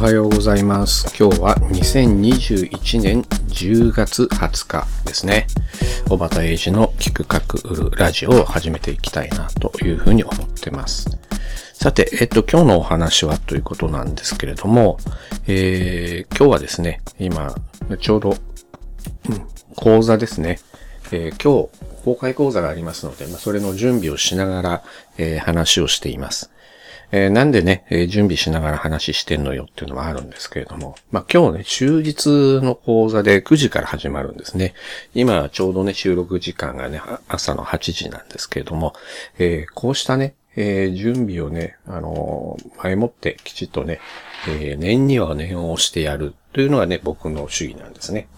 はようございます。今日は2021年10月20日ですね。小畑英二の聞く書く売るラジオを始めていきたいなというふうに思ってます。さて、えっと、今日のお話はということなんですけれども、えー、今日はですね、今、ちょうど、うん、講座ですね。えー今日、公開講座がありますので、まあ、それの準備をしながら、えー話をしています。えーなんでね、えー準備しながら話してんのよっていうのはあるんですけれども、まあ、今日ね、終日の講座で9時から始まるんですね。今ちょうどね、収録時間がね、朝の8時なんですけれども、えーこうしたね、え準備をね、あの前もってきちっとね、え念には念を押してやるというのがね、僕の主義なんですね。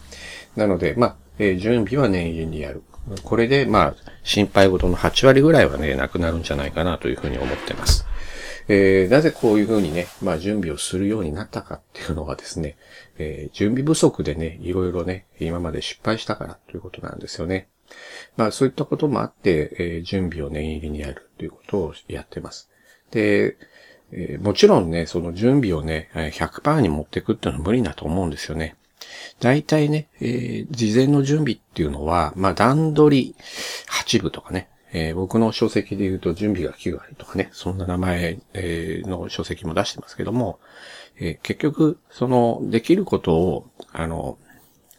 なので、まあ、え準備は念入りにやる。これで、まあ、心配事の8割ぐらいはね、なくなるんじゃないかなというふうに思ってます。えーなぜこういうふうにね、まあ、準備をするようになったかっていうのはですね、えー準備不足でね、いろいろね、今まで失敗したからということなんですよね。まあ、そういったこともあって、えー準備を念入りにやるということをやってます。で、えもちろんね、その準備をね、100%に持っていくっていうのは無理だと思うんですよね。大体ね、えー事前の準備っていうのは、まあ、段取り8部とかね、えー僕の書籍で言うと準備が9割とかね、そんな名前、えーの書籍も出してますけども、えー結局、その、できることを、あの、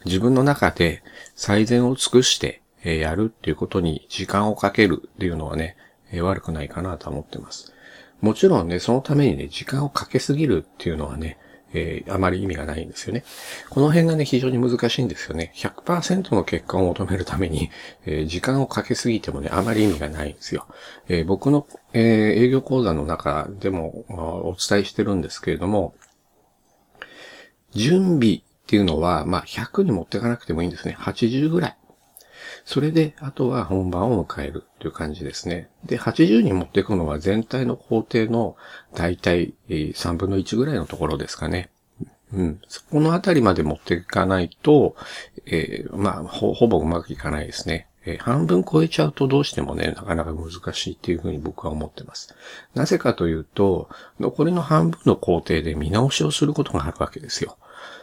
自分の中で最善を尽くして、えやるっていうことに時間をかけるっていうのはね、え悪くないかなと思ってます。もちろんね、そのためにね、時間をかけすぎるっていうのはね、えーあまり意味がないんですよね。この辺がね、非常に難しいんですよね。100%の結果を求めるために、えー時間をかけすぎてもね、あまり意味がないんですよ。えー僕の、え営業講座の中でもお伝えしてるんですけれども、準備っていうのは、まあ、100に持っていかなくてもいいんですね。80ぐらい。それで、あとは本番を迎えるという感じですね。で、80に持っていくのは全体の工程の大体3分の1ぐらいのところですかね。うん。そこのあたりまで持っていかないと、えーまあほ、ほぼうまくいかないですね。えー半分超えちゃうとどうしてもね、なかなか難しいっていうふうに僕は思ってます。なぜかというと、残りの半分の工程で見直しをすることがあるわけですよ。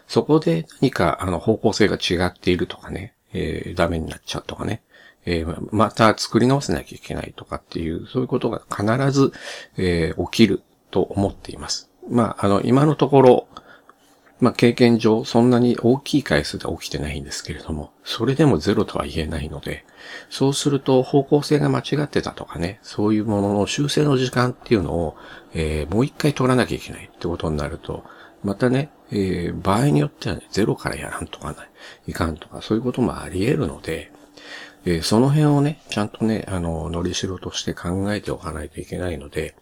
そこで何かあの方向性が違っているとかね、えーダメになっちゃうとかね、えーまた作り直せなきゃいけないとかっていう、そういうことが必ず、えー起きると思っています。まあ、あの、今のところ、まあ、経験上、そんなに大きい回数で起きてないんですけれども、それでもゼロとは言えないので、そうすると方向性が間違ってたとかね、そういうものの修正の時間っていうのを、えーもう一回取らなきゃいけないってことになると、またね、えー場合によってはね、ゼロからやらんとかない、いかんとか、そういうこともあり得るので、えーその辺をね、ちゃんとね、あの、のりしろとして考えておかないといけないので、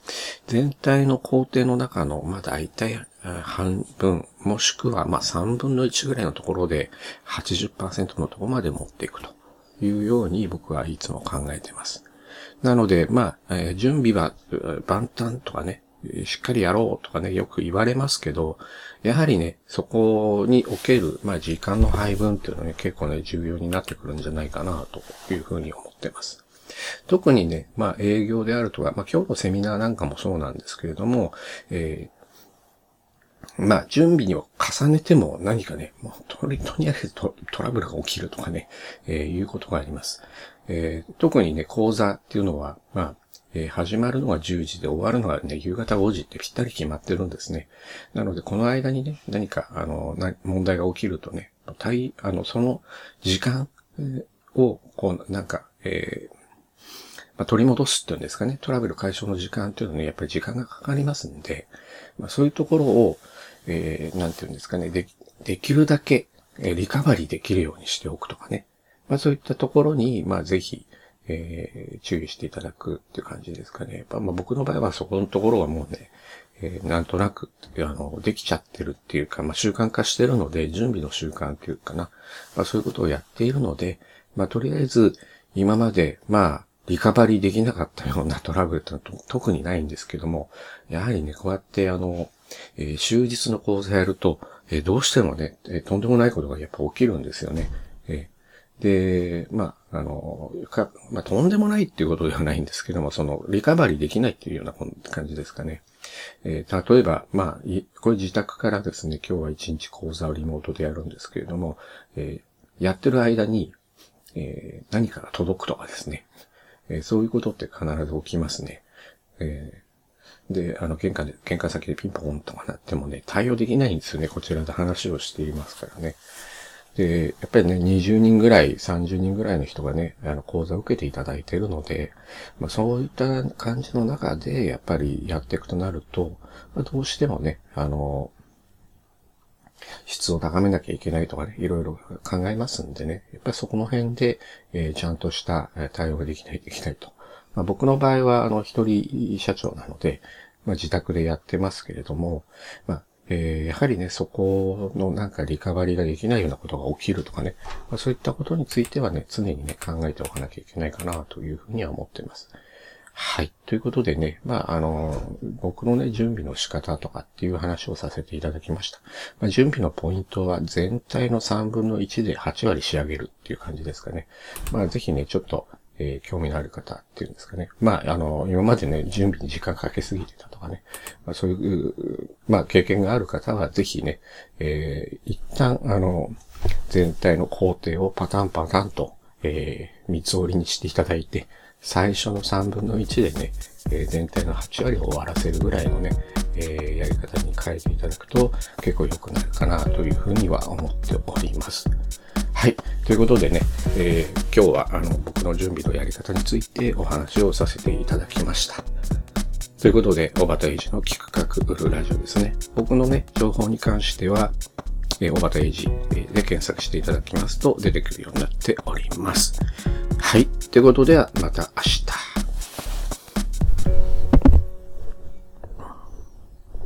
全体の工程の中の、まあ大体半分、もしくはまあ3分の1ぐらいのところで80%のところまで持っていくというように僕はいつも考えています。なので、まあ、えー準備は万端とかね、しっかりやろうとかね、よく言われますけど、やはりね、そこにおける、まあ、時間の配分っていうのはね、結構ね、重要になってくるんじゃないかな、というふうに思ってます。特にね、まあ、営業であるとか、まあ、今日のセミナーなんかもそうなんですけれども、えーまあ、準備を重ねても何かね、もうとり、とにかくトトラブルが起きるとかね、えーいうことがあります。えー特にね、講座っていうのは、まあ、えー始まるのが10時で終わるのがね、夕方5時ってぴったり決まってるんですね。なので、この間にね、何か、あの、な問題が起きるとね、対、あの、その時間を、こう、なんか、えーまあ、取り戻すっていうんですかね、トラブル解消の時間っていうのはね、やっぱり時間がかかりますんで、まあ、そういうところを、えーなんていうんですかね、で、できるだけ、えリカバリーできるようにしておくとかね。まあ、そういったところに、まあ、ぜひ、えー注意していただくっていう感じですかね。やっぱまあ、僕の場合はそこのところはもうね、えーなんとなく、あの、できちゃってるっていうか、まあ、習慣化してるので、準備の習慣っていうかな。まあ、そういうことをやっているので、まあ、とりあえず、今まで、まあ、リカバリーできなかったようなトラブルってのは特にないんですけども、やはりね、こうやってあの、え終日の講座やると、えどうしてもね、えとんでもないことがやっぱ起きるんですよね。えで、まあ、あの、か、まあ、とんでもないっていうことではないんですけども、その、リカバリーできないっていうような感じですかね。えー、例えば、まあ、これ自宅からですね、今日は一日講座をリモートでやるんですけれども、えー、やってる間に、えー、何かが届くとかですね、えそういうことって必ず起きますね。えで、あの、玄関で、玄関先でピンポンとかなってもね、対応できないんですよね。こちらで話をしていますからね。で、やっぱりね、20人ぐらい、30人ぐらいの人がね、あの、講座を受けていただいているので、まあ、そういった感じの中で、やっぱりやっていくとなると、まあ、どうしてもね、あの、質を高めなきゃいけないとかね、いろいろ考えますんでね、やっぱりそこの辺で、えー、ちゃんとした対応ができないといけないと。まあ、僕の場合は、あの、一人社長なので、まあ、自宅でやってますけれども、まあ、えー、やはりね、そこのなんかリカバリーができないようなことが起きるとかね、まあ、そういったことについてはね、常にね、考えておかなきゃいけないかなというふうには思っています。はい。ということでね、まあ、あの、僕のね、準備の仕方とかっていう話をさせていただきました。まあ、準備のポイントは全体の3分の1で8割仕上げるっていう感じですかね。まあ、ぜひね、ちょっと、えー、興味のある方っていうんですかね。まあ、あの、今までね、準備に時間かけすぎてたとかね。まあ、そういう、まあ、経験がある方は、ぜひね、えー、一旦、あの、全体の工程をパタンパタンと、えー、三つ折りにしていただいて、最初の3分の1でね、えー、全体の8割を終わらせるぐらいのね、えー、やり方に変えていただくと結構良くなるかなというふうには思っております。はい。ということでね、えー、今日はあの僕の準備のやり方についてお話をさせていただきました。ということで、小畑英二の企画売るラジオですね。僕のね、情報に関しては、えー、小畑英二で検索していただきますと出てくるようになっております。はい。ということでは、また明日。